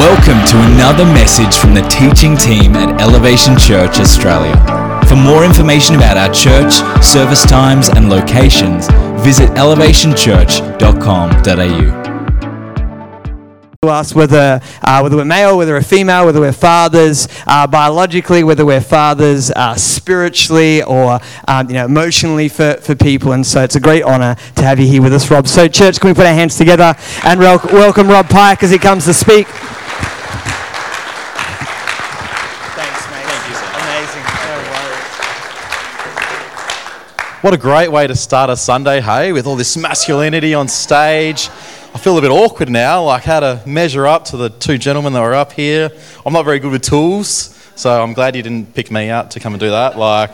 Welcome to another message from the teaching team at Elevation Church Australia. For more information about our church, service times, and locations, visit elevationchurch.com.au to us whether uh, whether we're male, whether we're female, whether we're fathers uh, biologically, whether we're fathers uh, spiritually or um, you know emotionally for, for people. And so it's a great honour to have you here with us, Rob. So church, can we put our hands together and wel- welcome Rob Pike as he comes to speak. Thanks, mate. Thank you, sir. Amazing. No worries. What a great way to start a Sunday, hey, with all this masculinity on stage. I feel a bit awkward now, like how to measure up to the two gentlemen that were up here. I'm not very good with tools, so I'm glad you didn't pick me out to come and do that. Like,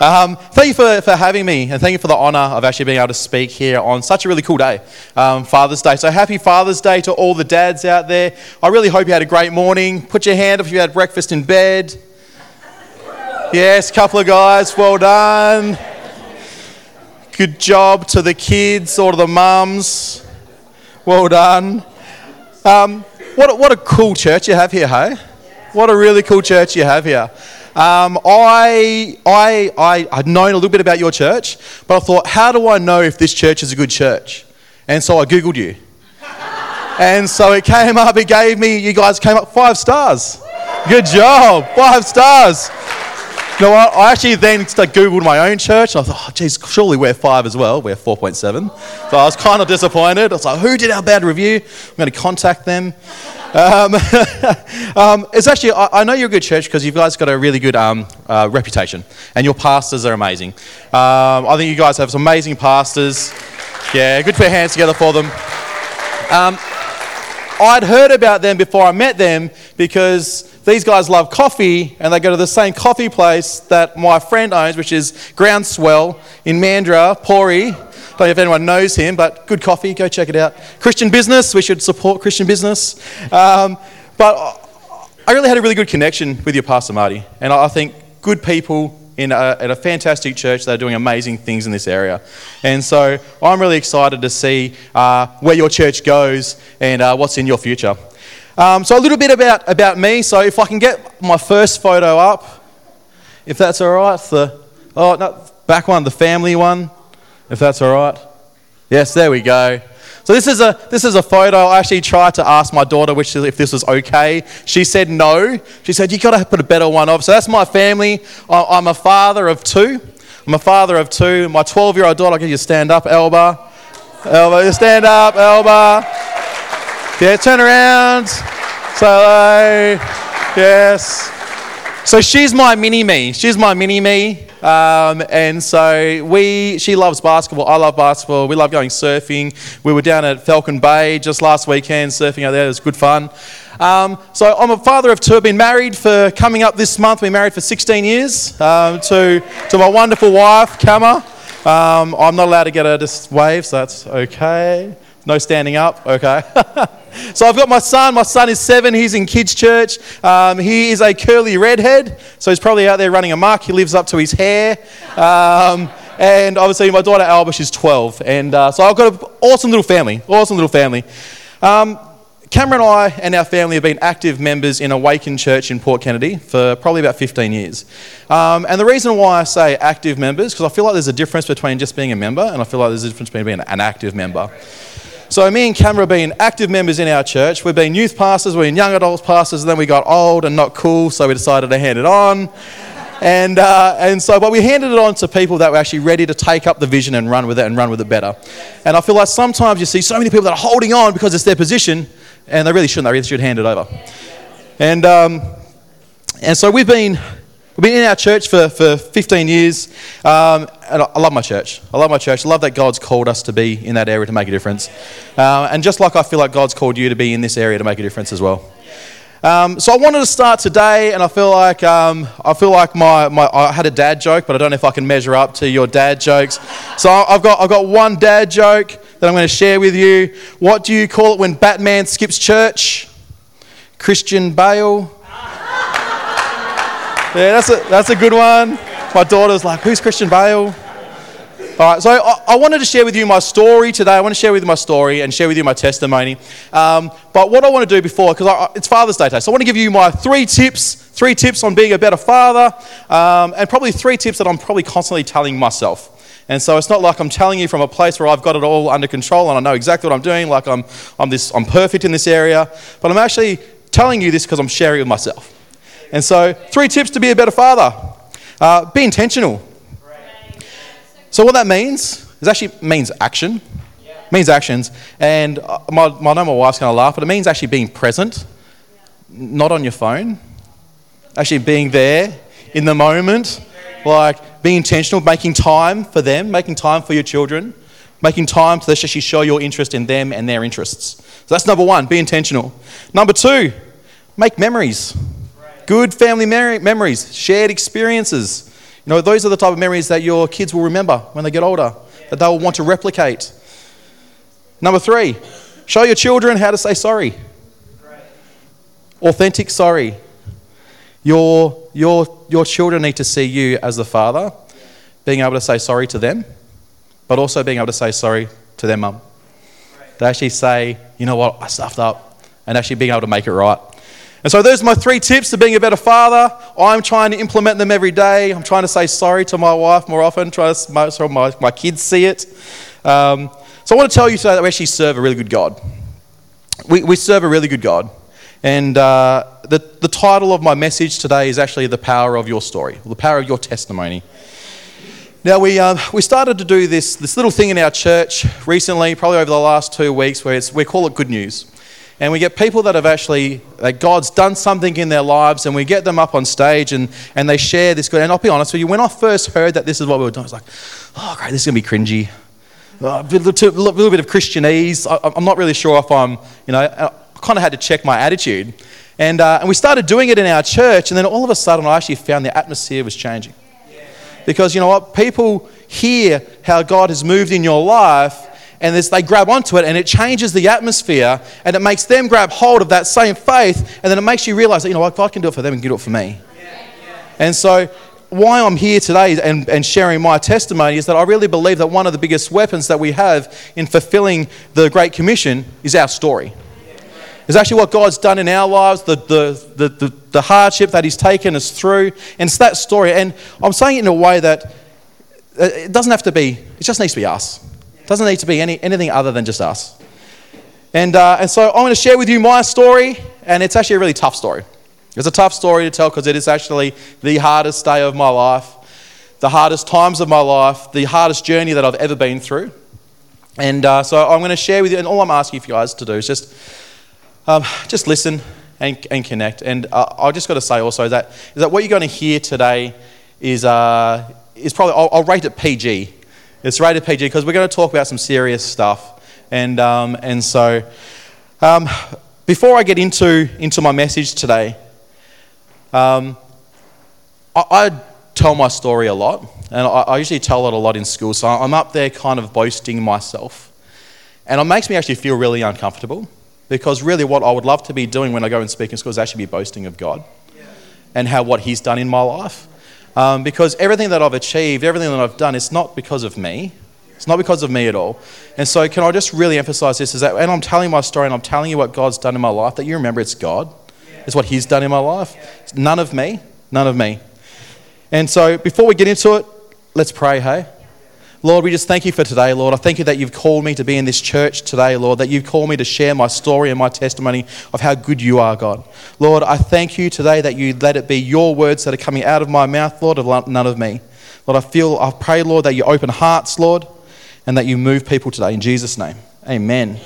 um, thank you for, for having me, and thank you for the honour of actually being able to speak here on such a really cool day, um, Father's Day. So happy Father's Day to all the dads out there. I really hope you had a great morning. Put your hand up if you had breakfast in bed. Yes, couple of guys, well done. Good job to the kids or the mums. Well done. Um, what, what a cool church you have here, hey? What a really cool church you have here. Um, I, I, I, I'd known a little bit about your church, but I thought, how do I know if this church is a good church? And so I Googled you. and so it came up, it gave me, you guys came up five stars. Good job, five stars. No, I, I actually then Googled my own church. And I thought, oh, geez, surely we're five as well. We're 4.7. So I was kind of disappointed. I was like, who did our bad review? I'm going to contact them. Um, um, it's actually, I, I, know you're a good church because you guys got a really good um, uh, reputation and your pastors are amazing. Um, I think you guys have some amazing pastors. Yeah, good put hands together for them. Um, I'd heard about them before I met them because these guys love coffee and they go to the same coffee place that my friend owns, which is Groundswell in Mandurah, Pori. Don't know if anyone knows him, but good coffee, go check it out. Christian business, we should support Christian business. Um, but I really had a really good connection with your Pastor Marty, and I think good people in a, at a fantastic church that are doing amazing things in this area. And so I'm really excited to see uh, where your church goes and uh, what's in your future. Um, so, a little bit about, about me. So, if I can get my first photo up, if that's all right. The, oh, no, back one, the family one, if that's all right. Yes, there we go. So this is a this is a photo. I actually tried to ask my daughter which if this was okay. She said no. She said you got to put a better one up. So that's my family. I'm a father of two. I'm a father of two. My 12 year old daughter. I'll get you stand up, Elba. Elba, you stand up, Elba. Yeah, turn around. So, yes. So she's my mini me. She's my mini me. Um, and so we, she loves basketball. I love basketball. We love going surfing. We were down at Falcon Bay just last weekend surfing out there. It was good fun. Um, so I'm a father of two. I've been married for coming up this month. We've married for 16 years um, to, to my wonderful wife, Kama. Um, I'm not allowed to get her to wave, so that's okay. No standing up? Okay. so I've got my son. My son is seven. He's in kids' church. Um, he is a curly redhead, so he's probably out there running amok. He lives up to his hair. Um, and obviously, my daughter Alba, she's 12. And uh, so I've got an awesome little family. Awesome little family. Um, Cameron and I and our family have been active members in Awaken Church in Port Kennedy for probably about 15 years. Um, and the reason why I say active members, because I feel like there's a difference between just being a member and I feel like there's a difference between being an active member. So me and Cameron have been active members in our church. We've been youth pastors, we've been young adults pastors, and then we got old and not cool, so we decided to hand it on. And, uh, and so, but we handed it on to people that were actually ready to take up the vision and run with it and run with it better. And I feel like sometimes you see so many people that are holding on because it's their position, and they really shouldn't. They really should hand it over. And, um, and so we've been We've been in our church for, for 15 years, um, and I love my church. I love my church. I love that God's called us to be in that area to make a difference. Uh, and just like I feel like God's called you to be in this area to make a difference as well. Um, so I wanted to start today, and I feel like um, I feel like my, my I had a dad joke, but I don't know if I can measure up to your dad jokes. So I've got I've got one dad joke that I'm going to share with you. What do you call it when Batman skips church? Christian Bale. Yeah, that's a, that's a good one. My daughter's like, who's Christian Bale? All right, so I, I, wanted to share with you my story today. I want to share with you my story and share with you my testimony. Um, but what I want to do before, because it's Father's Day today, so I want to give you my three tips, three tips on being a better father, um, and probably three tips that I'm probably constantly telling myself. And so it's not like I'm telling you from a place where I've got it all under control and I know exactly what I'm doing, like I'm, I'm, this, I'm perfect in this area. But I'm actually telling you this because I'm sharing it with myself. And so, three tips to be a better father uh, be intentional. So, what that means is actually means action. means actions. And uh, my, my, I know my wife's going to laugh, but it means actually being present, not on your phone. Actually being there in the moment. Like, being intentional, making time for them, making time for your children, making time to actually show your interest in them and their interests. So that's number one, be intentional. Number two, make memories. Good family memories, shared experiences. You know, those are the type of memories that your kids will remember when they get older, that they will want to replicate. Number three, show your children how to say sorry. Authentic sorry. Your, your, your children need to see you as the father, being able to say sorry to them, but also being able to say sorry to their mum. They actually say, you know what, I stuffed up, and actually being able to make it right. And so, those are my three tips to being a better father. I'm trying to implement them every day. I'm trying to say sorry to my wife more often, try to make sure my, my kids see it. Um, so, I want to tell you today that we actually serve a really good God. We, we serve a really good God. And uh, the, the title of my message today is actually The Power of Your Story, the power of your testimony. Now, we, uh, we started to do this, this little thing in our church recently, probably over the last two weeks, where we call it Good News. And we get people that have actually, that God's done something in their lives, and we get them up on stage and, and they share this good. And I'll be honest with you, when I first heard that this is what we were doing, I was like, oh, great, this is going to be cringy. Uh, a little, little bit of Christianese. I, I'm not really sure if I'm, you know, i kind of had to check my attitude. And, uh, and we started doing it in our church, and then all of a sudden, I actually found the atmosphere was changing. Because you know what? People hear how God has moved in your life, and they grab onto it, and it changes the atmosphere, and it makes them grab hold of that same faith, and then it makes you realize that, you know what? Can do it for them, and can do it for me. And so, why I'm here today and, and sharing my testimony is that I really believe that one of the biggest weapons that we have in fulfilling the Great Commission is our story. It's actually what God's done in our lives, the, the, the, the, the hardship that He's taken us through. And it's that story. And I'm saying it in a way that uh, it doesn't have to be, it just needs to be us. Doesn't need to be any, anything other than just us. And, uh, and so I'm going to share with you my story, and it's actually a really tough story. It's a tough story to tell because it is actually the hardest day of my life, the hardest times of my life, the hardest journey that I've ever been through. And uh, so I'm going to share with you, and all I'm asking for you guys to do is just um, just listen and, and connect. And uh, I just got to say also that, is that what you're going to hear today is, uh, is probably, I'll, I'll, rate it PG. It's rated PG because we're going to talk about some serious stuff. And, um, and so, um, before I get into, into my message today, um, I, I, tell my story a lot, and I, I, usually tell it a lot in school. So I'm up there kind of boasting myself, and it makes me actually feel really uncomfortable because really, what I would love to be doing when I go and speak in school is actually be boasting of God and how what He's done in my life. Um, because everything that I've achieved, everything that I've done, it's not because of me. It's not because of me at all. And so, can I just really emphasize this? Is that, and I'm telling my story and I'm telling you what God's done in my life, that you remember it's God. It's what He's done in my life. It's none of me. None of me. And so, before we get into it, let's pray, hey? Lord, we just thank you for today, Lord. I thank you that you've called me to be in this church today, Lord, that you've called me to share my story and my testimony of how good you are, God. Lord, I thank you today that you let it be your words that are coming out of my mouth, Lord, of none of me. Lord, I feel, I pray, Lord, that you open hearts, Lord, and that you move people today. In Jesus' name, amen.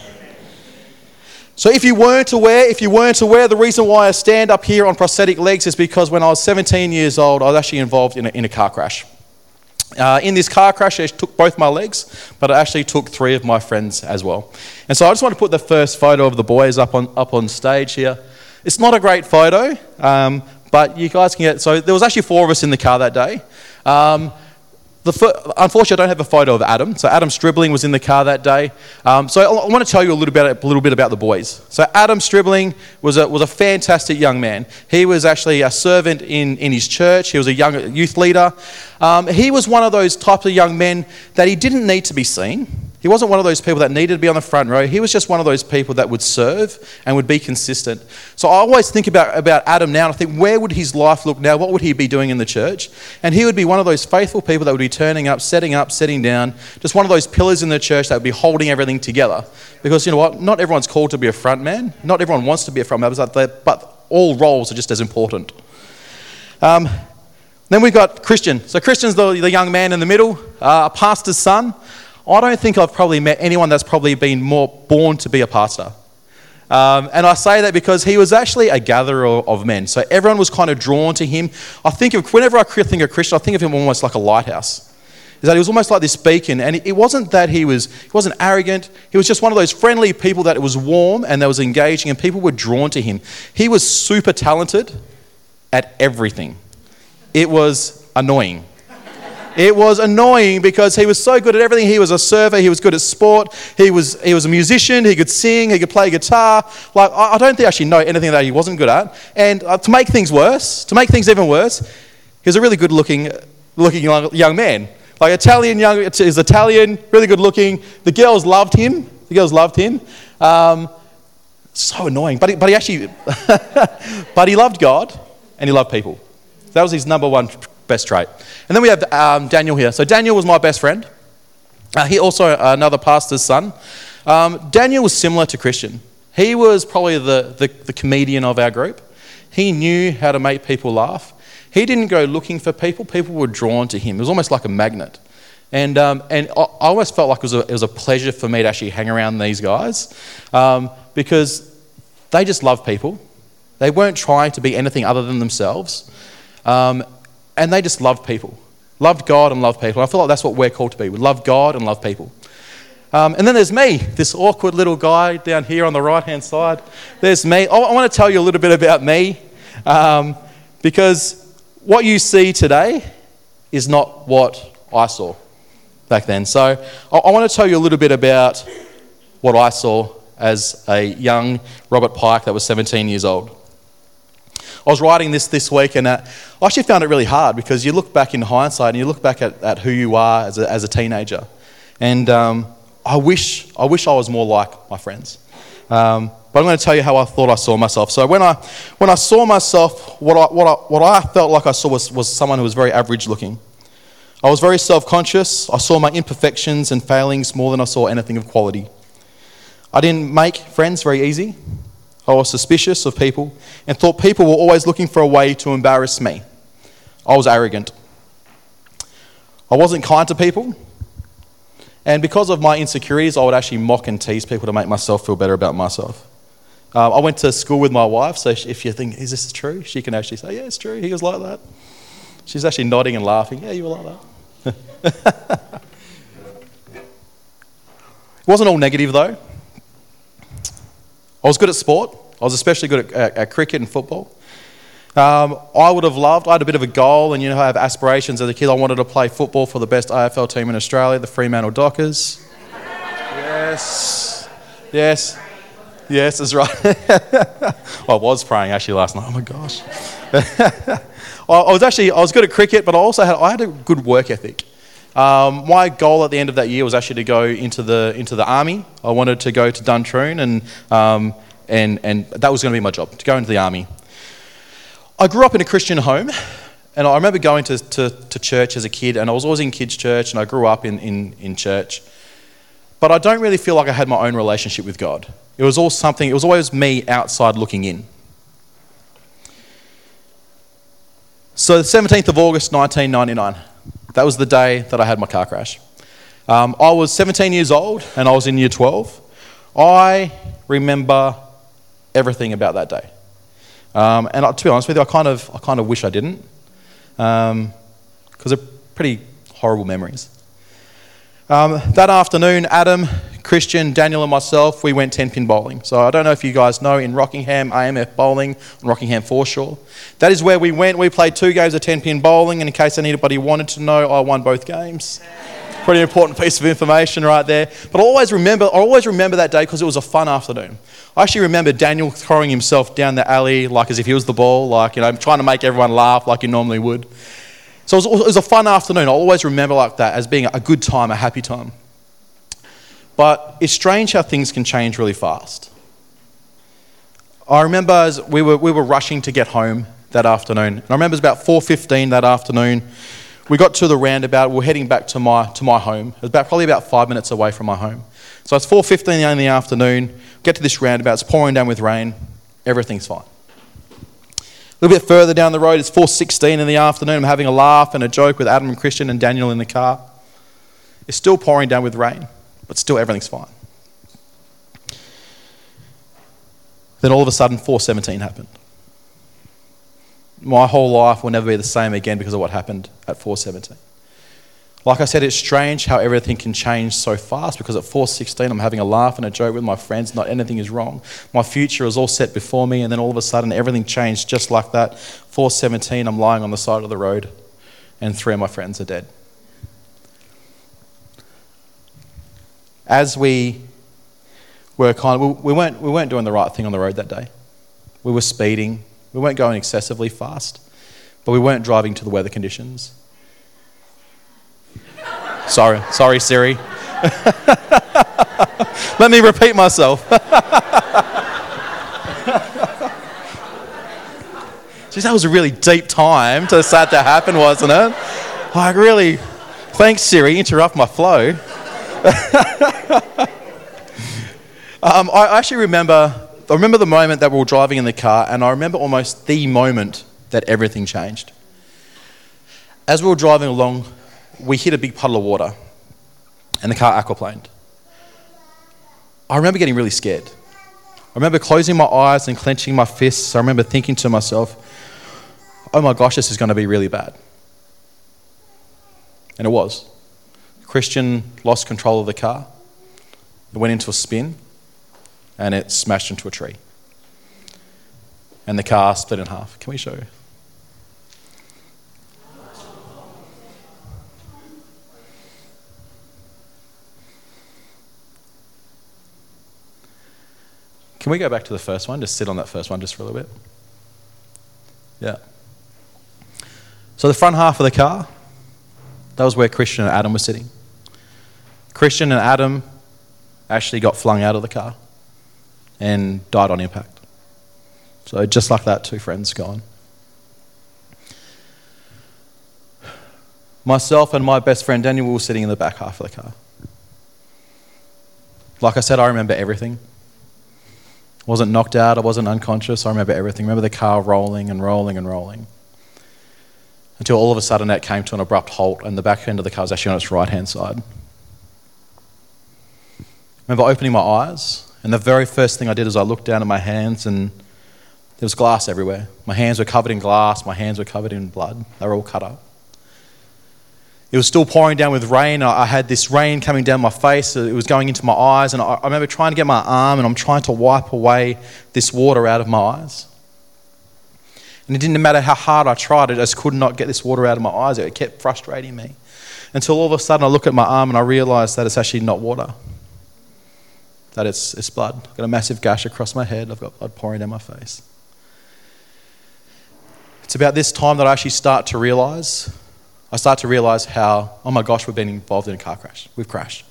So, if you weren't aware, if you weren't aware, the reason why I stand up here on prosthetic legs is because when I was 17 years old, I was actually involved in a, in a car crash. Uh, in this car crash, it took both my legs, but it actually took three of my friends as well. And so I just want to put the first photo of the boys up on, up on stage here. It's not a great photo, um, but you guys can get. So there was actually four of us in the car that day. Um, unfortunately, I don't have a photo of Adam. So Adam Stribling was in the car that day. Um, so I, I want to tell you a little bit, a little bit about the boys. So Adam Stribling was a, was a fantastic young man. He was actually a servant in, in his church. He was a young youth leader. Um, he was one of those types of young men that he didn't need to be seen. He wasn't one of those people that needed to be on the front row. He was just one of those people that would serve and would be consistent. So I always think about, about Adam now and I think, where would his life look now? What would he be doing in the church? And he would be one of those faithful people that would be turning up, setting up, setting down, just one of those pillars in the church that would be holding everything together. Because you know what? Not everyone's called to be a front man. Not everyone wants to be a front man, but all roles are just as important. Um, then we've got Christian. So Christian's the, the young man in the middle, uh, a pastor's son. I don't think I've probably met anyone that's probably been more born to be a pastor. Um, and I say that because he was actually a gatherer of men. So everyone was kind of drawn to him. I think of, whenever I think of Christian, I think of him almost like a lighthouse. Is that he was almost like this beacon, and it wasn't that he was he wasn't arrogant. He was just one of those friendly people that was warm and that was engaging, and people were drawn to him. He was super talented at everything. It was annoying. It was annoying because he was so good at everything. He was a server, he was good at sport, he was, he was a musician, he could sing, he could play guitar. Like, I don't think I actually know anything that he wasn't good at. And uh, to make things worse, to make things even worse, he was a really good looking, looking young, man. Like, Italian young, is Italian, really good looking. The girls loved him. The girls loved him. Um, so annoying. But he, but he actually, but he loved God and he loved people. That was his number one best trait. And then we have um, Daniel here. So Daniel was my best friend. Uh, he also another pastor's son. Um, Daniel was similar to Christian. He was probably the, the, the comedian of our group. He knew how to make people laugh. He didn't go looking for people, people were drawn to him. It was almost like a magnet. And, um, and I, I almost felt like it was, a, it was a pleasure for me to actually hang around these guys um, because they just love people. They weren't trying to be anything other than themselves. Um, and they just loved people. Loved God and loved people. I feel like that's what we're called to be. We love God and love people. Um, and then there's me, this awkward little guy down here on the right hand side. There's me. I, I want to tell you a little bit about me um, because what you see today is not what I saw back then. So I, I want to tell you a little bit about what I saw as a young Robert Pike that was 17 years old. I was writing this this week and uh, I actually found it really hard because you look back in hindsight and you look back at, at who you are as a, as a teenager. And um, I, wish, I wish I was more like my friends. Um, but I'm going to tell you how I thought I saw myself. So when I, when I saw myself, what I, what I, what I felt like I saw was, was someone who was very average looking. I was very self conscious. I saw my imperfections and failings more than I saw anything of quality. I didn't make friends very easy. I was suspicious of people and thought people were always looking for a way to embarrass me. I was arrogant. I wasn't kind to people. And because of my insecurities, I would actually mock and tease people to make myself feel better about myself. Um, I went to school with my wife, so if you think, is this true? She can actually say, yeah, it's true. He was like that. She's actually nodding and laughing. Yeah, you were like that. it wasn't all negative, though. I was good at sport. I was especially good at, at, at cricket and football. Um, I would have loved, I had a bit of a goal, and you know, I have aspirations as a kid. I wanted to play football for the best AFL team in Australia, the Fremantle Dockers. yes. Yes. Yes, that's right. I was praying actually last night. Oh my gosh. I was actually, I was good at cricket, but I also had, I had a good work ethic. Um, my goal at the end of that year was actually to go into the, into the army. I wanted to go to Duntroon, and, um, and, and that was going to be my job, to go into the army. I grew up in a Christian home, and I remember going to, to, to church as a kid, and I was always in kids' church, and I grew up in, in, in church. But I don't really feel like I had my own relationship with God. It was all something, it was always me outside looking in. So, the 17th of August 1999. That was the day that I had my car crash. Um, I was 17 years old and I was in year 12. I remember everything about that day. Um, and to be honest with you, I kind of, I kind of wish I didn't, because um, they're pretty horrible memories. Um, that afternoon, Adam Christian, Daniel, and myself, we went 10 pin bowling. So I don't know if you guys know in Rockingham, AMF Bowling on Rockingham Foreshore. That is where we went. We played two games of 10 pin bowling, and in case anybody wanted to know, I won both games. Pretty important piece of information right there. But I always remember, I always remember that day because it was a fun afternoon. I actually remember Daniel throwing himself down the alley like as if he was the ball, like, you know, trying to make everyone laugh like he normally would. So it was, it was a fun afternoon. I always remember like that as being a good time, a happy time. But it's strange how things can change really fast. I remember as we were, we were rushing to get home that afternoon. And I remember it was about 4.15 that afternoon. We got to the roundabout. We were heading back to my, to my home. It was about, probably about five minutes away from my home. So it's 4.15 in the afternoon. Get to this roundabout. It's pouring down with rain. Everything's fine. A little bit further down the road, it's 4.16 in the afternoon. I'm having a laugh and a joke with Adam and Christian and Daniel in the car. It's still pouring down with rain, but still everything's fine. Then all of a sudden, 4.17 happened. My whole life will never be the same again because of what happened at 4.17. Like I said, it's strange how everything can change so fast because at 4.16 I'm having a laugh and a joke with my friends, not anything is wrong. My future is all set before me and then all of a sudden everything changed just like that. 4.17 I'm lying on the side of the road and three of my friends are dead. As we were kind of, we weren't, we weren't doing the right thing on the road that day. We were speeding. We weren't going excessively fast, but we weren't driving to the weather conditions. Sorry, sorry, Siri. Let me repeat myself. Jeez, that was a really deep time to start to happen, wasn't it? Like, really, thanks, Siri, interrupt my flow. um, I actually remember, I remember the moment that we were driving in the car, and I remember almost the moment that everything changed. As we were driving along we hit a big puddle of water and the car aquaplaned. I remember getting really scared. I remember closing my eyes and clenching my fists. I remember thinking to myself, oh my gosh, this is going to be really bad. And it was. Christian lost control of the car. It went into a spin and it smashed into a tree. And the car split in half. Can we show? Can we go back to the first one? Just sit on that first one just for a little bit. Yeah. So the front half of the car, that was where Christian and Adam were sitting. Christian and Adam actually got flung out of the car and died on impact. So just like that, two friends gone. Myself and my best friend Daniel were sitting in the back half of the car. Like I said, I remember everything I wasn't knocked out, I wasn't unconscious. I remember everything. I remember the car rolling and rolling and rolling. Until all of a sudden it came to an abrupt halt and the back end of the car was actually on its right hand side. I remember opening my eyes, and the very first thing I did is I looked down at my hands and there was glass everywhere. My hands were covered in glass, my hands were covered in blood. They were all cut up. It was still pouring down with rain. I had this rain coming down my face. It was going into my eyes. And I remember trying to get my arm and I'm trying to wipe away this water out of my eyes. And it didn't matter how hard I tried, I just could not get this water out of my eyes. It kept frustrating me. Until all of a sudden I look at my arm and I realize that it's actually not water, that it's, it's blood. I've got a massive gash across my head, I've got blood pouring down my face. It's about this time that I actually start to realize I start to realize how, oh my gosh, we've been involved in a car crash. We've crashed.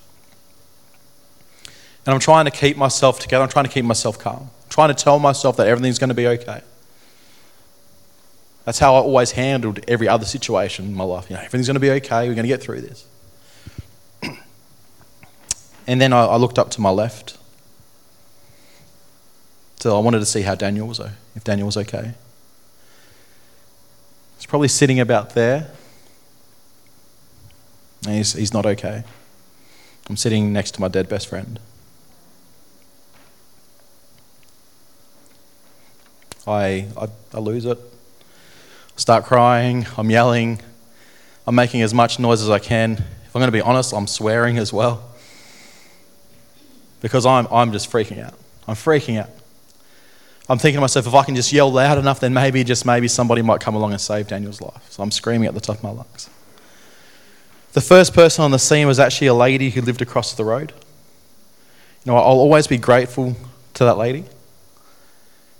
And I'm trying to keep myself together. I'm trying to keep myself calm. I'm trying to tell myself that everything's going to be okay. That's how I always handled every other situation in my life. You know, everything's going to be okay. We're going to get through this. And then I, I, looked up to my left. So I wanted to see how Daniel was, if Daniel was okay. He's probably sitting about there. And he's, he's not okay. I'm sitting next to my dead best friend. I, I, I lose it. I start crying, I'm yelling, I'm making as much noise as I can. If I'm going to be honest, I'm swearing as well. Because I'm, I'm just freaking out. I'm freaking out. I'm thinking to myself, if I can just yell loud enough, then maybe, just maybe, somebody might come along and save Daniel's life. So I'm screaming at the top of my lungs. The first person on the scene was actually a lady who lived across the road. You know, I'll always be grateful to that lady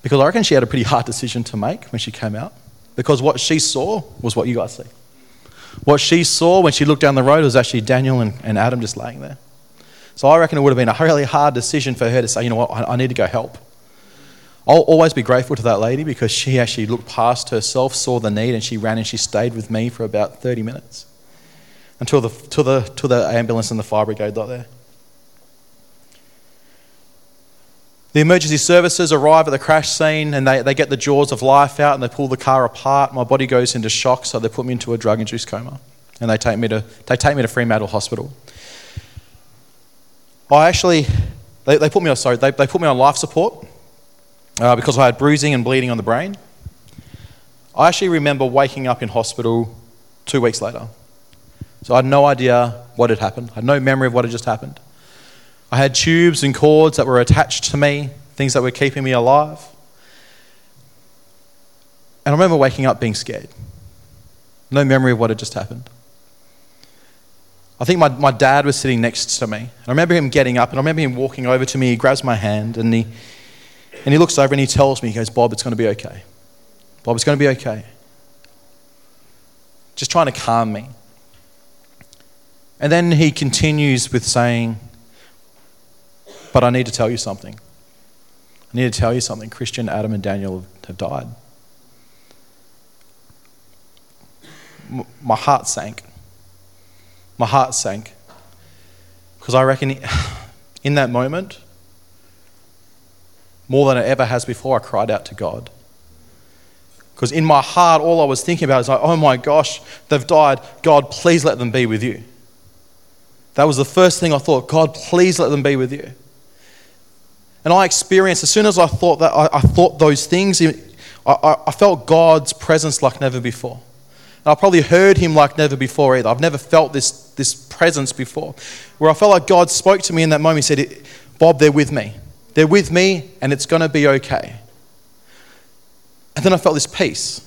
because I reckon she had a pretty hard decision to make when she came out because what she saw was what you guys see. What she saw when she looked down the road was actually Daniel and, and Adam just laying there. So I reckon it would have been a really hard decision for her to say, you know what, I, I need to go help. I'll always be grateful to that lady because she actually looked past herself, saw the need, and she ran and she stayed with me for about 30 minutes until the, till the, till the ambulance and the fire brigade got there. The emergency services arrive at the crash scene and they, they get the jaws of life out and they pull the car apart. My body goes into shock, so they put me into a drug induced coma and they take me to, they take me to Fremantle Hospital. I actually, they, they put me on, sorry, they, they put me on life support uh, because I had bruising and bleeding on the brain. I actually remember waking up in hospital two weeks later. So I had no idea what had happened, I had no memory of what had just happened. I had tubes and cords that were attached to me, things that were keeping me alive. And I remember waking up being scared. No memory of what had just happened. I think my, my dad was sitting next to me. And I remember him getting up and I remember him walking over to me. He grabs my hand and he, and he looks over and he tells me, he goes, Bob, it's going to be okay. Bob, it's going to be okay. Just trying to calm me. And then he continues with saying, But I need to tell you something. I need to tell you something. Christian, Adam, and Daniel have died. My heart sank. My heart sank. Because I reckon in that moment, more than it ever has before, I cried out to God. Because in my heart, all I was thinking about is like, oh my gosh, they've died. God, please let them be with you. That was the first thing I thought. God, please let them be with you. And I experienced, as soon as I thought that, I, I thought those things, I, I, I felt God's presence like never before. And I probably heard him like never before either. I've never felt this, this presence before. Where I felt like God spoke to me in that moment. He said, Bob, they're with me. They're with me, and it's going to be okay. And then I felt this peace.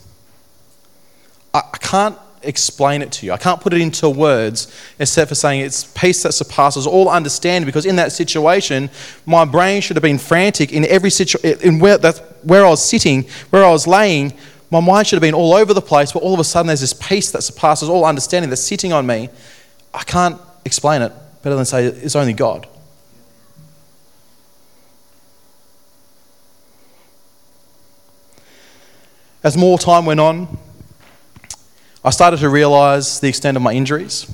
I, I can't explain it to you. I can't put it into words except for saying it's peace that surpasses all understanding because in that situation, my brain should have been frantic in every situation, in where, where I was sitting, where I was laying, my mind should have been all over the place, but all of a sudden there's this peace that surpasses all understanding that's sitting on me. I can't explain it better than say it's only God. As more time went on, I started to realize the extent of my injuries.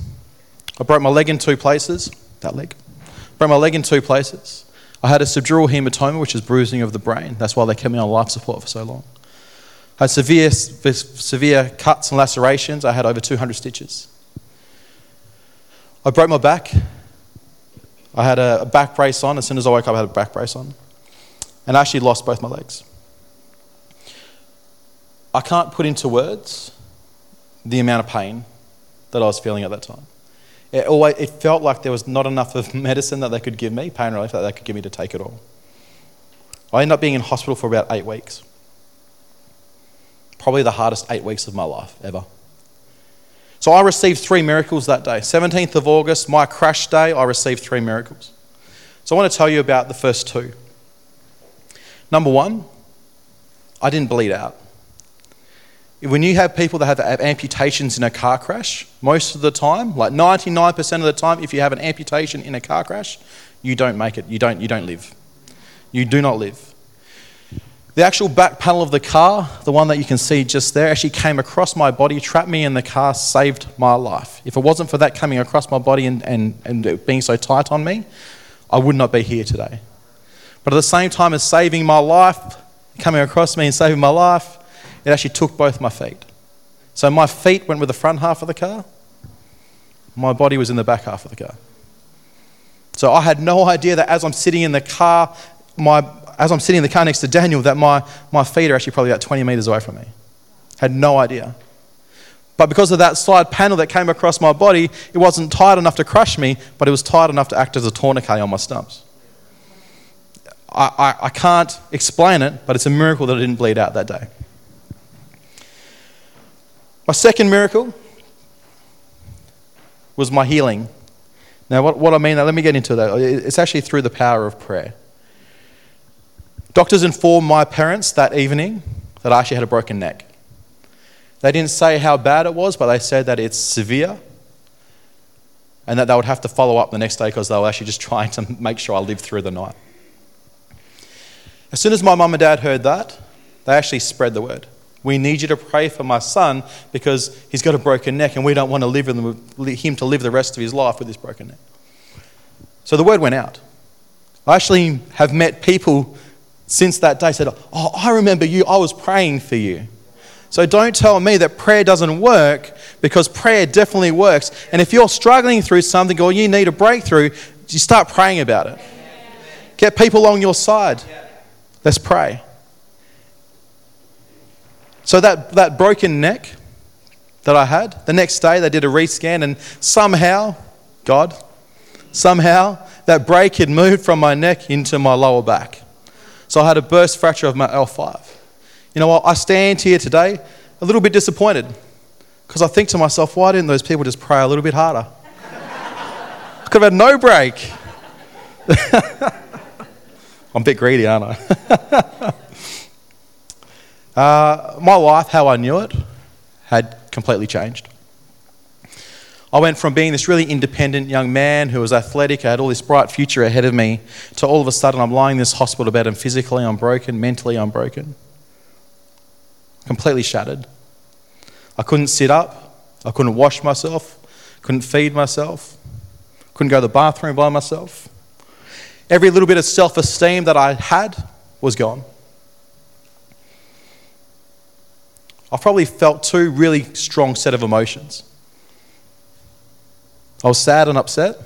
I broke my leg in two places, that leg. Broke my leg in two places. I had a subdural hematoma, which is bruising of the brain. That's why they kept me on life support for so long. I had severe, severe cuts and lacerations. I had over 200 stitches. I broke my back. I had a back brace on. As soon as I woke up, I had a back brace on. And I actually lost both my legs. I can't put into words the amount of pain that I was feeling at that time. It, always, it felt like there was not enough of medicine that they could give me, pain relief that they could give me to take it all. I ended up being in hospital for about eight weeks. Probably the hardest eight weeks of my life ever. So I received three miracles that day. 17th of August, my crash day, I received three miracles. So I want to tell you about the first two. Number one, I didn't bleed out. When you have people that have, amputations in a car crash, most of the time, like 99% of the time, if you have an amputation in a car crash, you don't make it. You don't, you don't live. You do not live. The actual back panel of the car, the one that you can see just there, actually came across my body, trapped me in the car, saved my life. If it wasn't for that coming across my body and, and, and being so tight on me, I would not be here today. But at the same time as saving my life, coming across me and saving my life, it actually took both my feet. So my feet went with the front half of the car, my body was in the back half of the car. So I had no idea that as I'm sitting in the car, my, as I'm sitting in the car next to Daniel, that my, my feet are actually probably about 20 meters away from me. Had no idea. But because of that side panel that came across my body, it wasn't tight enough to crush me, but it was tight enough to act as a tourniquet on my stumps. I, I, I can't explain it, but it's a miracle that I didn't bleed out that day. My second miracle was my healing. Now, what, what I mean, let me get into that. It's actually through the power of prayer. Doctors informed my parents that evening that I actually had a broken neck. They didn't say how bad it was, but they said that it's severe and that they would have to follow up the next day because they were actually just trying to make sure I lived through the night. As soon as my mum and dad heard that, they actually spread the word. We need you to pray for my son because he's got a broken neck and we don't want to live him to live the rest of his life with this broken neck. So the word went out. I actually have met people since that day said, Oh, I remember you, I was praying for you. So don't tell me that prayer doesn't work because prayer definitely works. And if you're struggling through something or you need a breakthrough, you start praying about it. Get people on your side. Let's pray. So that, that broken neck that I had, the next day they did a rescan and somehow, God, somehow that break had moved from my neck into my lower back. So I had a burst fracture of my L5. You know what? I stand here today a little bit disappointed because I think to myself, why didn't those people just pray a little bit harder? I could have had no break. I'm a bit greedy, aren't I? Uh, my life, how I knew it, had completely changed. I went from being this really independent young man who was athletic, I had all this bright future ahead of me, to all of a sudden I'm lying in this hospital bed and physically I'm broken, mentally I'm broken. Completely shattered. I couldn't sit up, I couldn't wash myself, couldn't feed myself, couldn't go to the bathroom by myself. Every little bit of self esteem that I had was gone. I probably felt two really strong set of emotions. I was sad and upset,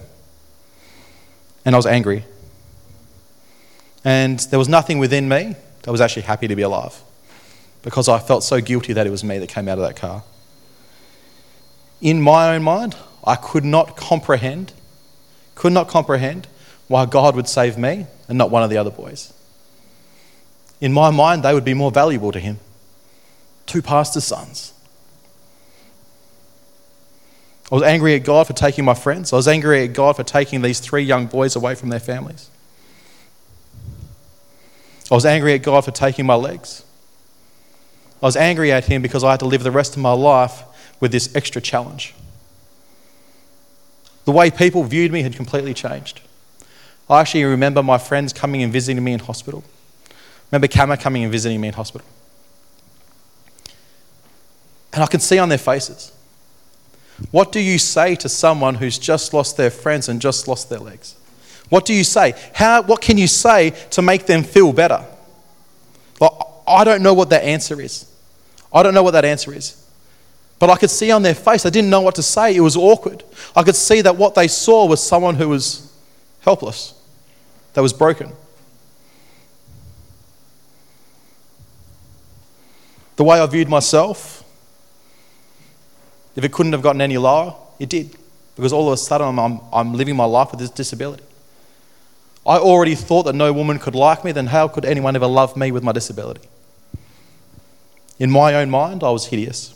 and I was angry. And there was nothing within me that was actually happy to be alive because I felt so guilty that it was me that came out of that car. In my own mind, I could not comprehend, could not comprehend why God would save me and not one of the other boys. In my mind, they would be more valuable to Him two pastors' sons. I was angry at God for taking my friends. I was angry at God for taking these three young boys away from their families. I was angry at God for taking my legs. I was angry at Him because I had to live the rest of my life with this extra challenge. The way people viewed me had completely changed. I actually remember my friends coming and visiting me in hospital. Remember Kama coming and visiting me in hospital. And I can see on their faces. What do you say to someone who's just lost their friends and just lost their legs? What do you say? How, what can you say to make them feel better? Well, I don't know what that answer is. I don't know what that answer is. But I could see on their face, they didn't know what to say. It was awkward. I could see that what they saw was someone who was helpless, that was broken. The way I viewed myself, if it couldn't have gotten any lower, it did. Because all of a sudden I'm, I'm living my life with this disability. I already thought that no woman could like me, then how could anyone ever love me with my disability? In my own mind, I was hideous.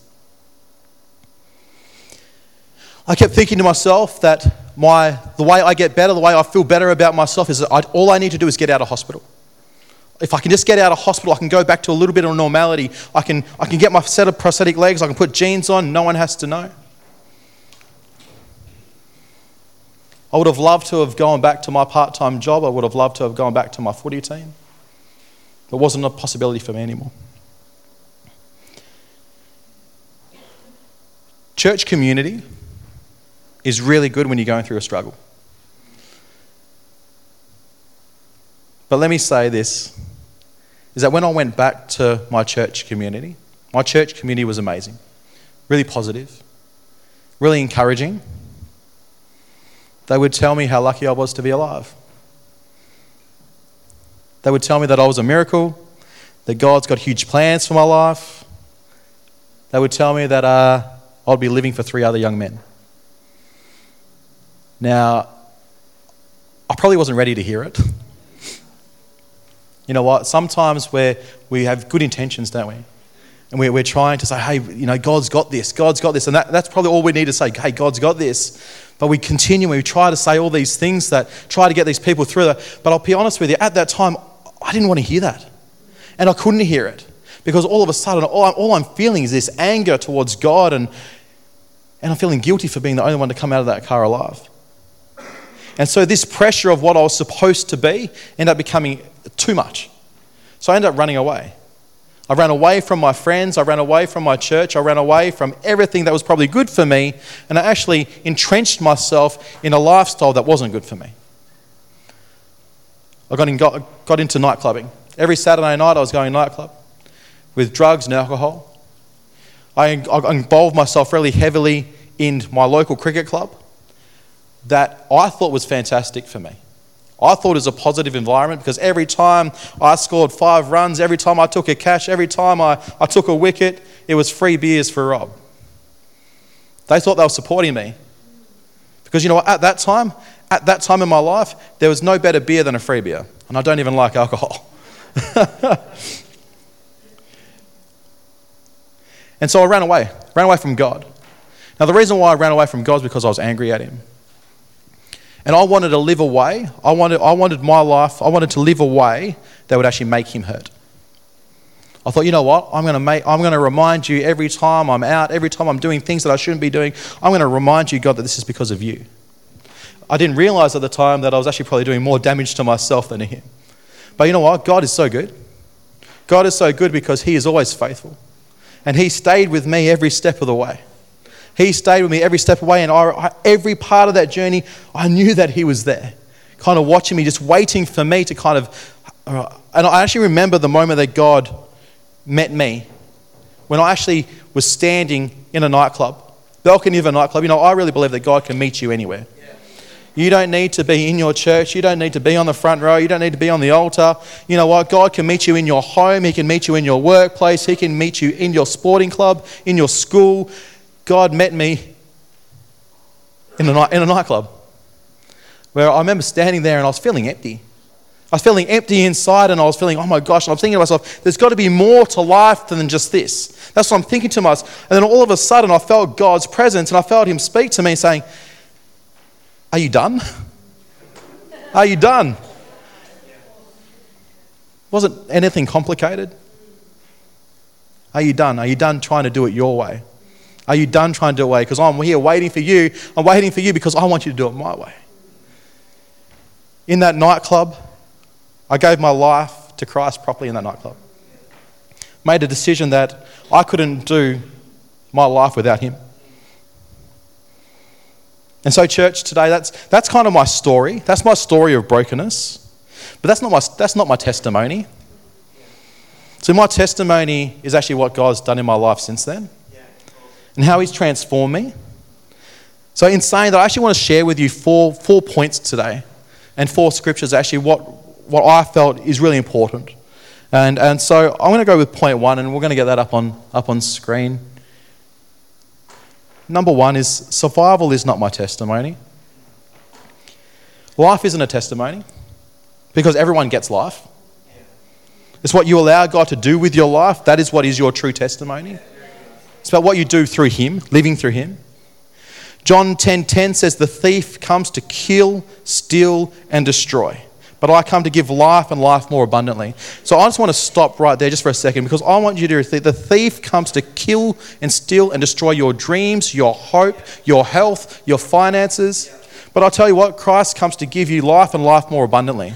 I kept thinking to myself that my, the way I get better, the way I feel better about myself is that I, all I need to do is get out of hospital if I can just get out of hospital, I can go back to a little bit of normality. I can, I can get my set of prosthetic legs, I can put jeans on, no one has to know. I would have loved to have gone back to my part time job. I would have loved to have gone back to my footy team. It wasn't a possibility for me anymore. Church community is really good when you're going through a struggle. But let me say this is that when I went back to my church community, my church community was amazing, really positive, really encouraging. They would tell me how lucky I was to be alive. They would tell me that I was a miracle, that God's got huge plans for my life. They would tell me that uh, I'd be living for three other young men. Now, I probably wasn't ready to hear it. You know what? Sometimes where we have good intentions, don't we? And we're, we're trying to say, hey, you know, God's got this, God's got this. And that, that's probably all we need to say, hey, God's got this. But we continue, we try to say all these things that try to get these people through that. But I'll be honest with you, at that time, I didn't want to hear that. And I couldn't hear it. Because all of a sudden, all I'm, all I'm feeling is this anger towards God, and, and I'm feeling guilty for being the only one to come out of that car alive. And so, this pressure of what I was supposed to be ended up becoming too much. So, I ended up running away. I ran away from my friends, I ran away from my church, I ran away from everything that was probably good for me, and I actually entrenched myself in a lifestyle that wasn't good for me. I got, in, got, got into night clubbing. Every Saturday night I was going to nightclub with drugs and alcohol. I, I involved myself really heavily in my local cricket club that I thought was fantastic for me. I thought it was a positive environment because every time I scored five runs, every time I took a catch, every time I, I took a wicket, it was free beers for Rob. They thought they were supporting me. Because you know what, at that time, at that time in my life, there was no better beer than a free beer. And I don't even like alcohol. and so I ran away, ran away from God. Now, the reason why I ran away from God is because I was angry at Him. And I wanted to live a way, I wanted, I wanted my life, I wanted to live a way that would actually make Him hurt. I thought, you know what? I'm going to make, I'm going to remind you every time I'm out, every time I'm doing things that I shouldn't be doing, I'm going to remind you, God, that this is because of you. I didn't realize at the time that I was actually probably doing more damage to myself than to Him. But you know what? God is so good. God is so good because He is always faithful. And He stayed with me every step of the way. He stayed with me every step away, and I, every part of that journey, I knew that He was there, kind of watching me, just waiting for me to kind of. Uh, and I actually remember the moment that God met me when I actually was standing in a nightclub, balcony of a nightclub. You know, I really believe that God can meet you anywhere. You don't need to be in your church. You don't need to be on the front row. You don't need to be on the altar. You know what? God can meet you in your home. He can meet you in your workplace. He can meet you in your sporting club, in your school. God met me in a, night, in a nightclub where I remember standing there and I was feeling empty. I was feeling empty inside and I was feeling, oh my gosh, and I was thinking to myself, there's got to be more to life than just this. That's what I'm thinking to myself. And then all of a sudden I felt God's presence and I felt Him speak to me saying, are you done? Are you done? Wasn't anything complicated? Are you done? Are you done trying to do it your way? Are you done trying to do it way? Because I'm here waiting for you. I'm waiting for you because I want you to do it my way. In that nightclub, I gave my life to Christ properly in that nightclub. Made a decision that I couldn't do my life without Him. And so, church, today, that's, that's kind of my story. That's my story of brokenness. But that's not my, that's not my testimony. So, my testimony is actually what God's done in my life since then and how He's transformed me. So, in saying that, I actually want to share with you four, four points today and four scriptures, actually, what, what I felt is really important. And, and so, I'm going to go with point one, and we're going to get that up on, up on screen. Number one is survival is not my testimony. Life isn't a testimony because everyone gets life. It's what you allow God to do with your life. That is what is your true testimony. It's about what you do through Him, living through Him. John 10:10 10, 10 says, The thief comes to kill, steal, and destroy. But I come to give life and life more abundantly. So I just want to stop right there just for a second because I want you to think the thief comes to kill and steal and destroy your dreams, your hope, your health, your finances. But I'll tell you what, Christ comes to give you life and life more abundantly.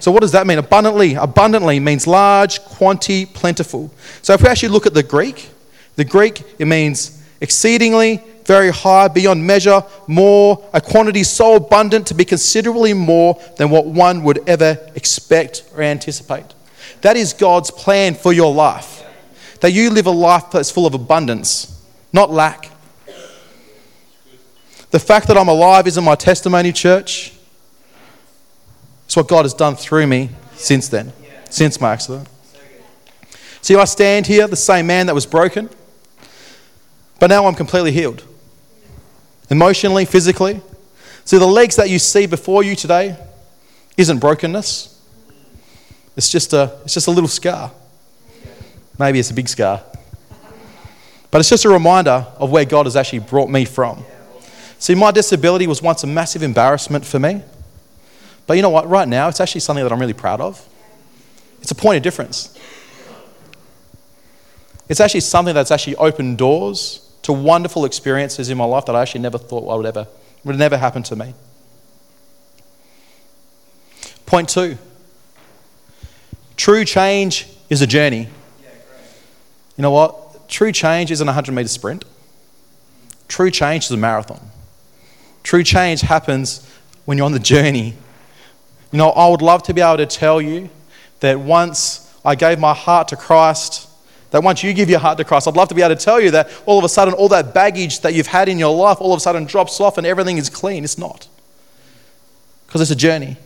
So what does that mean? Abundantly, abundantly means large, quantity, plentiful. So if we actually look at the Greek, the Greek it means exceedingly, very high, beyond measure, more, a quantity so abundant to be considerably more than what one would ever expect or anticipate. That is God's plan for your life. That you live a life that's full of abundance, not lack. The fact that I'm alive isn't my testimony, church. It's what God has done through me since then, since my accident. See, I stand here, the same man that was broken, but now I'm completely healed emotionally, physically. See, the legs that you see before you today isn't brokenness. It's just a, it's just a little scar. Maybe it's a big scar. But it's just a reminder of where God has actually brought me from. See, my disability was once a massive embarrassment for me. But you know what? Right now, it's actually something that I'm really proud of. It's a point of difference. It's actually something that's actually opened doors to wonderful experiences in my life that I actually never thought I would ever would never happen to me. Point two. True change is a journey. You know what? True change isn't a 100 meter sprint. True change is a marathon. True change happens when you're on the journey. You know, I would love to be able to tell you that once I gave my heart to Christ, that once you give your heart to Christ, I'd love to be able to tell you that all of a sudden, all that baggage that you've had in your life all of a sudden drops off and everything is clean. It's not. Because it's a journey.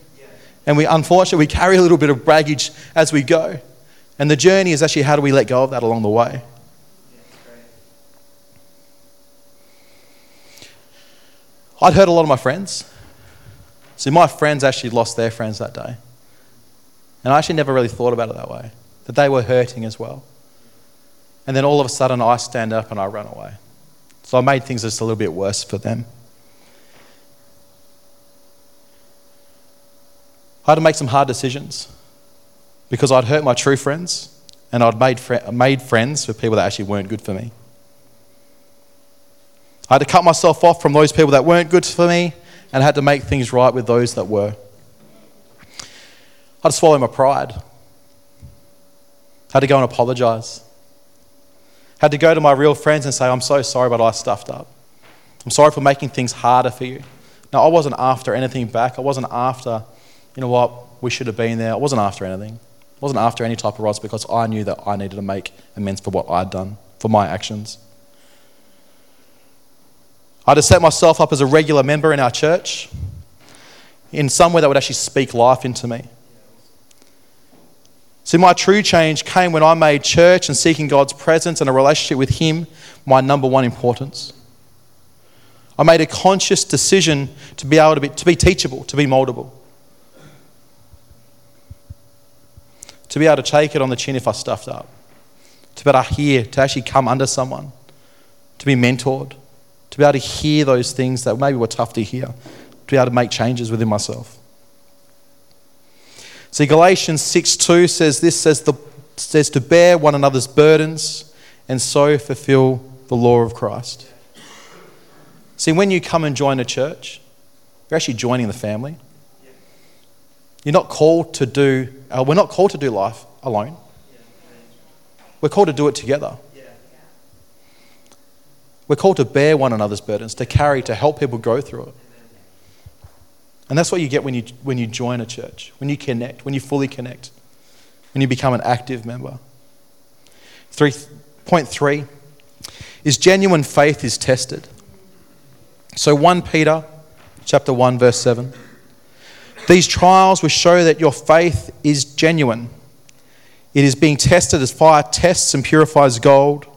And we, unfortunately, we carry a little bit of baggage as we go. And the journey is actually how do we let go of that along the way? I'd hurt a lot of my friends. See, my friends actually lost their friends that day. And I actually never really thought about it that way, that they were hurting as well. And then all of a sudden, I stand up and I run away. So I made things just a little bit worse for them. I had to make some hard decisions because I'd hurt my true friends and I'd made, fr- made friends with people that actually weren't good for me. I had to cut myself off from those people that weren't good for me and I had to make things right with those that were. I had to swallow my pride. I had to go and apologize. Had to go to my real friends and say, I'm so sorry, but I stuffed up. I'm sorry for making things harder for you. Now, I wasn't after anything back. I wasn't after, you know what, we should have been there. I wasn't after anything. I wasn't after any type of rods because I knew that I needed to make amends for what I'd done, for my actions. I had to set myself up as a regular member in our church in somewhere that would actually speak life into me. See, my true change came when I made church and seeking God's presence and a relationship with Him my number one importance. I made a conscious decision to be able to be, to be teachable, to be moldable. To be able to take it on the chin if I stuffed up. To be able to hear, to actually come under someone. To be mentored to be able to hear those things that maybe were tough to hear, to be able to make changes within myself. See, Galatians 6 2 says this says, the, says to bear one another's burdens and so fulfill the law of Christ. See, when you come and join a church, you're actually joining the family. You're not called to do, uh, we're not called to do life alone. We're called to do it together. We're called to bear one another's burdens, to carry, to help people go through it. And that's what you get when you, when you join a church, when you connect, when you fully connect, when you become an active member. Three, point three is genuine faith is tested. So 1 Peter chapter 1 verse 7. These trials will show that your faith is genuine. It is being tested as fire tests and purifies gold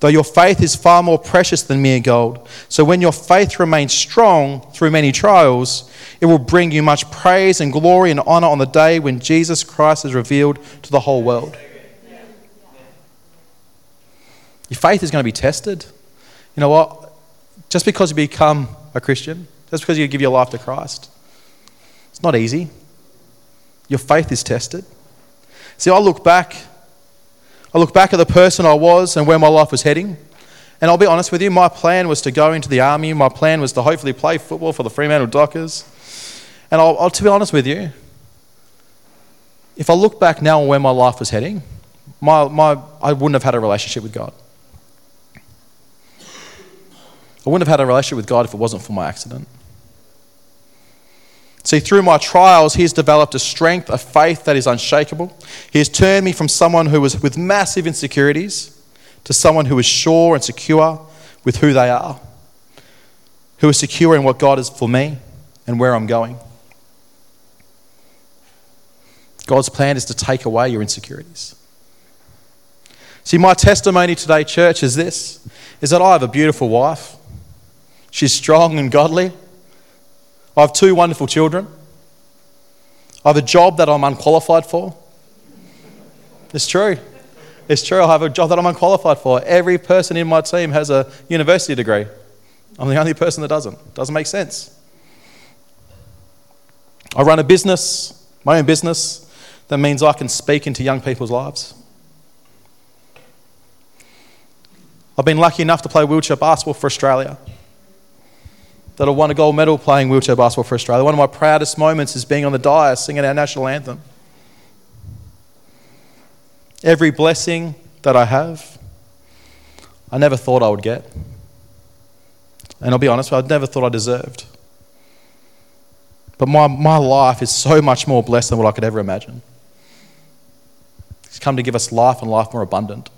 though your faith is far more precious than mere gold. So when your faith remains strong through many trials, it will bring you much praise and glory and honor on the day when Jesus Christ is revealed to the whole world. Your faith is going to be tested. You know what? Just because you become a Christian, just because you give your life to Christ, it's not easy. Your faith is tested. See, I look back I look back at the person I was and where my life was heading. And I'll be honest with you, my plan was to go into the army. My plan was to hopefully play football for the Fremantle Dockers. And I'll, I'll, to be honest with you, if I look back now on where my life was heading, my, my, I wouldn't have had a relationship with God. I wouldn't have had a relationship with God if it wasn't for my accident. See, through my trials, He has developed a strength, a faith that is unshakable. He has turned me from someone who was with massive insecurities to someone who is sure and secure with who they are, who is secure in what God is for me and where I'm going. God's plan is to take away your insecurities. See, my testimony today, church, is this is that I have a beautiful wife. She's strong and godly. I have two wonderful children. I have a job that I'm unqualified for. It's true. It's true. I have a job that I'm unqualified for. Every person in my team has a university degree. I'm the only person that doesn't. Doesn't make sense. I run a business, my own business. That means I can speak into young people's lives. I've been lucky enough to play wheelchair basketball for Australia. That I won a gold medal playing wheelchair basketball for Australia. One of my proudest moments is being on the dais singing our national anthem. Every blessing that I have, I never thought I would get. And I'll be honest, I never thought I deserved. But my, my life is so much more blessed than what I could ever imagine. He's come to give us life and life more abundant.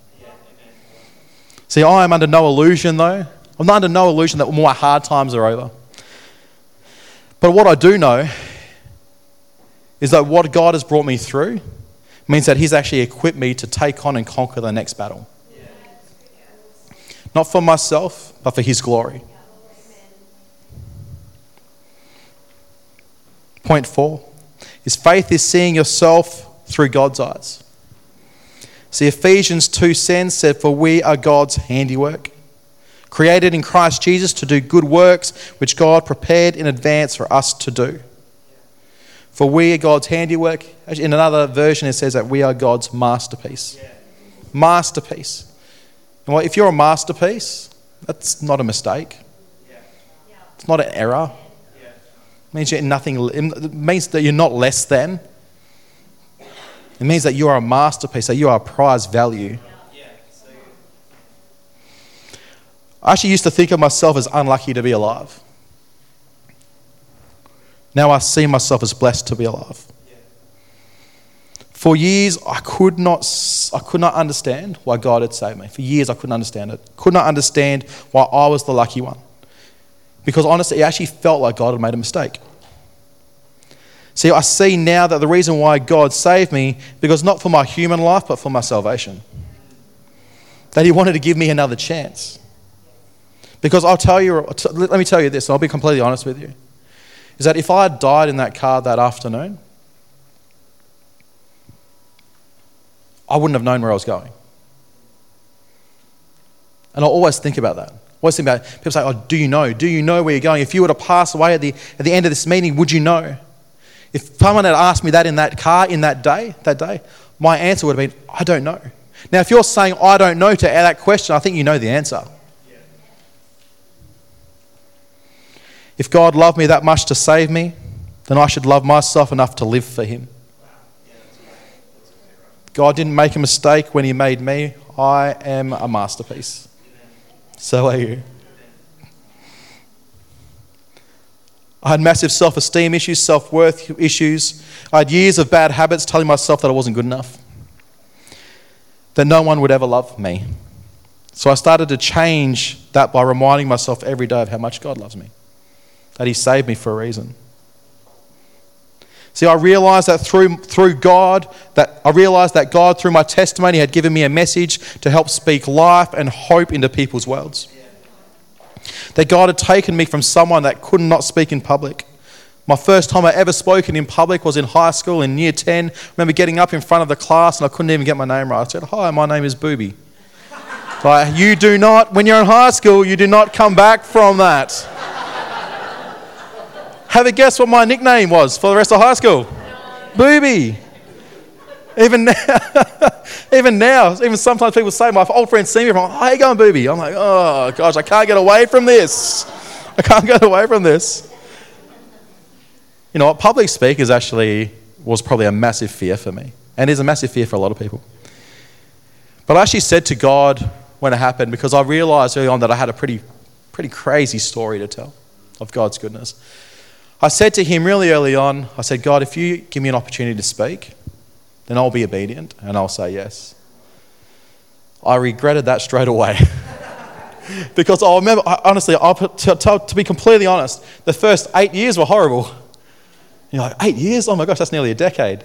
See, I am under no illusion, though. I'm under no illusion that my hard times are over. But what I do know is that what God has brought me through means that He's actually equipped me to take on and conquer the next battle. Not for myself, but for His glory. Point four is faith is seeing yourself through God's eyes. See, Ephesians 2 10 said, For we are God's handiwork, created in Christ Jesus to do good works which God prepared in advance for us to do. For we are God's handiwork. In another version, it says that we are God's masterpiece. Masterpiece. And if you're a masterpiece, that's not a mistake. It's not an error. It means you're nothing. It means that you're not less than. It means that you are a masterpiece, that you are a prize value. I actually used to think of myself as unlucky to be alive. Now I see myself as blessed to be alive. For years, I could not, I could not understand why God had saved me. For years, I couldn't understand it. Could not understand why I was the lucky one. Because honestly, it actually felt like God had made a mistake. See, I see now that the reason why God saved me, because not for my human life, but for my salvation. That He wanted to give me another chance. Because I'll tell you, let me tell you this, I'll be completely honest with you. Is that if I had died in that car that afternoon, I wouldn't have known where I was going. And I always think about that. Always think about it. People say, Oh, do you know? Do you know where you're going? If you were to pass away at the, at the end of this meeting, would you know? If someone had asked me that in that car in that day, that day, my answer would have been, I don't know. Now, if you're saying I don't know to that question, I think you know the answer. If God loved me that much to save me, then I should love myself enough to live for Him. God didn't make a mistake when He made me. I am a masterpiece. So are you. I had massive self esteem issues, self worth issues. I had years of bad habits telling myself that I wasn't good enough, that no one would ever love me. So I started to change that by reminding myself every day of how much God loves me, that He saved me for a reason. See, I realized that through, through God, that I realized that God, through my testimony, had given me a message to help speak life and hope into people's worlds. That God had taken me from someone that could not speak in public. My first time I ever spoken in public was in high school in year 10. I remember getting up in front of the class and I couldn't even get my name right. I said, Hi, my name is Booby. like, you do not, when you're in high school, you do not come back from that. Have a guess what my nickname was for the rest of high school? Booby. Even now, even now, even sometimes people say, my old friends see me from, how are you going, booby? I'm like, oh gosh, I can't get away from this. I can't get away from this. You know what? Public speakers actually was probably a massive fear for me, and is a massive fear for a lot of people. But I actually said to God when it happened, because I realized early on that I had a pretty, pretty crazy story to tell of God's goodness. I said to Him really early on, I said, God, if you give me an opportunity to speak, then I'll be obedient and I'll say yes. I regretted that straight away. because I remember, honestly, I'll, to, to, to, be completely honest, the first eight years were horrible. You're like, eight years? Oh my gosh, that's nearly a decade.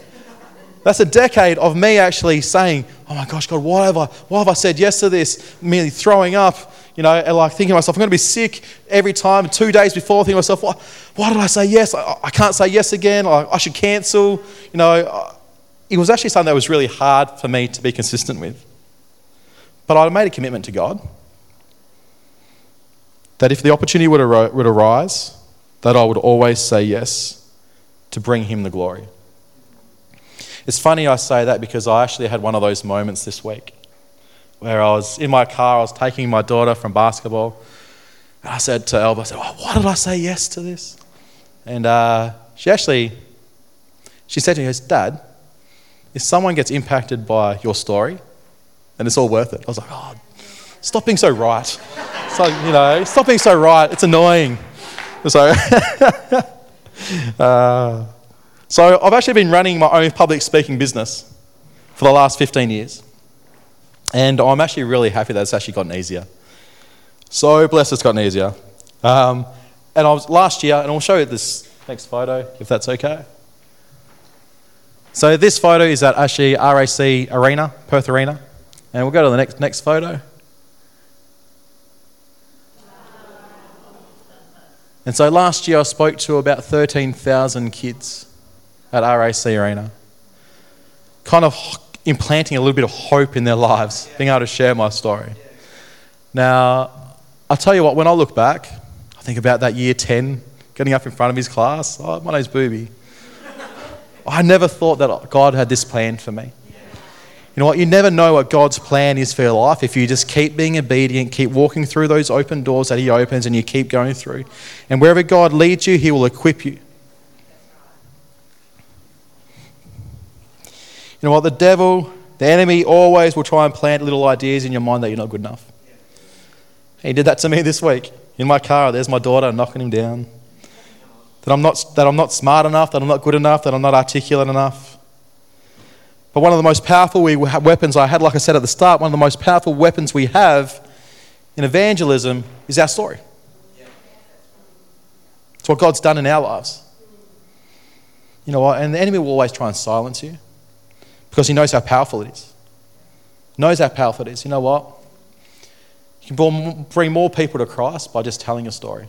That's a decade of me actually saying, oh my gosh, God, why have I, why have I said yes to this? Merely throwing up, you know, and like thinking to myself, I'm going to be sick every time. Two days before, thinking to myself, why, why did I say yes? I, I can't say yes again. I, I should cancel. You know, it was actually something that was really hard for me to be consistent with. But I made a commitment to God that if the opportunity would, ar- would arise, that I would always say yes to bring Him the glory. It's funny I say that because I actually had one of those moments this week where I was in my car, I was taking my daughter from basketball. And I said to Elba, I said, oh, why did I say yes to this? And uh, she actually, she said to me, Dad, if someone gets impacted by your story, then it's all worth it. I was like, oh, stop being so right. So, you know, stop being so right. It's annoying. So, uh, so I've actually been running my own public speaking business for the last 15 years. And I'm actually really happy that it's actually gotten easier. So blessed it's gotten easier. Um, and I was last year, and I'll show you this next photo, if that's okay. So this photo is at actually RAC Arena, Perth Arena. And we'll go to the next, next photo. And so last year I spoke to about 13,000 kids at RAC Arena. Kind of implanting a little bit of hope in their lives, being able to share my story. Now, I'll tell you what, when I look back, I think about that year 10, getting up in front of his class. Oh, my name's Booby. I never thought that God had this plan for me. You know what? You never know what God's plan is for your life if you just keep being obedient, keep walking through those open doors that He opens, and you keep going through. And wherever God leads you, He will equip you. Know what? The devil, the enemy, always will try and plant little ideas in your mind that you're not good enough. He did that to me this week. In my car, there's my daughter knocking him down. That I'm not, that I'm not smart enough, that I'm not good enough, that I'm not articulate enough. But one of the most powerful weapons I had, like I said at the start, one of the most powerful weapons we have in evangelism is our story. It's what God's done in our lives. You know what? And the enemy will always try and silence you because he knows how powerful it is. Knows how powerful it is. You know what? You can bring more people to Christ by just telling a story.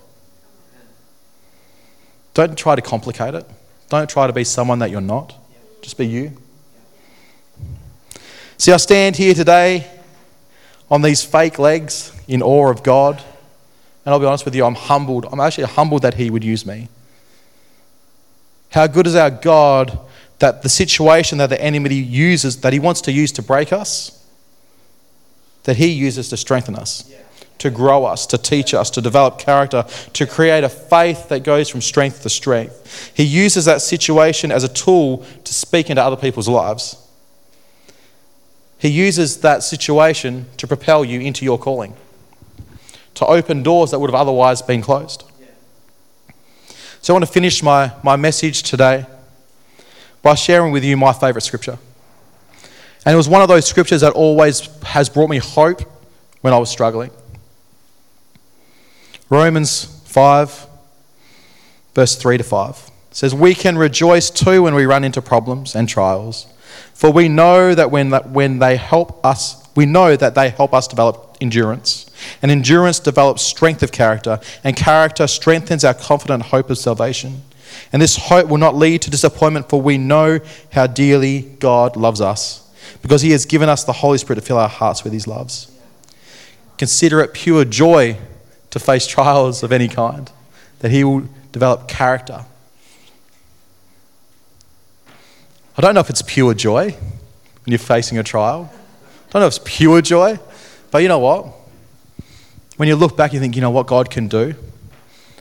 Don't try to complicate it. Don't try to be someone that you're not. Just be you. See, I stand here today on these fake legs in awe of God. And I'll be honest with you, I'm humbled. I'm actually humbled that He would use me. How good is our God that the situation that the enemy uses, that He wants to use to break us, that He uses to strengthen us, to grow us, to teach us, to develop character, to create a faith that goes from strength to strength. He uses that situation as a tool to speak into other people's lives. He uses that situation to propel you into your calling, to open doors that would have otherwise been closed. So I want to finish my, my message today by sharing with you my favourite scripture. And it was one of those scriptures that always has brought me hope when I was struggling. Romans 5, verse 3 to 5 says, We can rejoice too when we run into problems and trials for we know that when, when they help us, we know that they help us develop endurance. And endurance develops strength of character, and character strengthens our confident hope of salvation. And this hope will not lead to disappointment, for we know how dearly God loves us, because He has given us the Holy Spirit to fill our hearts with His loves. Consider it pure joy to face trials of any kind, that He will develop character I don't know if it's pure joy when you're facing a trial. I don't know if it's pure joy, but you know what? When you look back, you think, you know what God can do,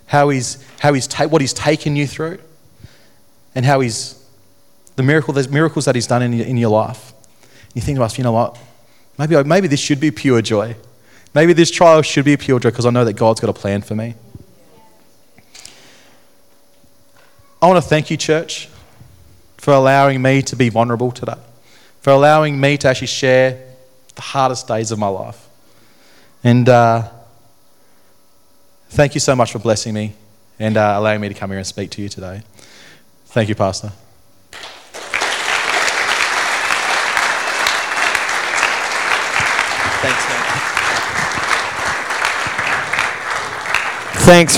how he's, how he's ta- what He's taken you through, and how He's the miracle, there's miracles that He's done in your, in your life. You think to you know what? Maybe, maybe this should be pure joy. Maybe this trial should be pure joy because I know that God's got a plan for me. I want to thank you, church, for allowing me to be vulnerable today, for allowing me to actually share the hardest days of my life. And uh, Thank you so much for blessing me and uh, allowing me to come here and speak to you today. Thank you, Pastor. Thanks, man. Thanks.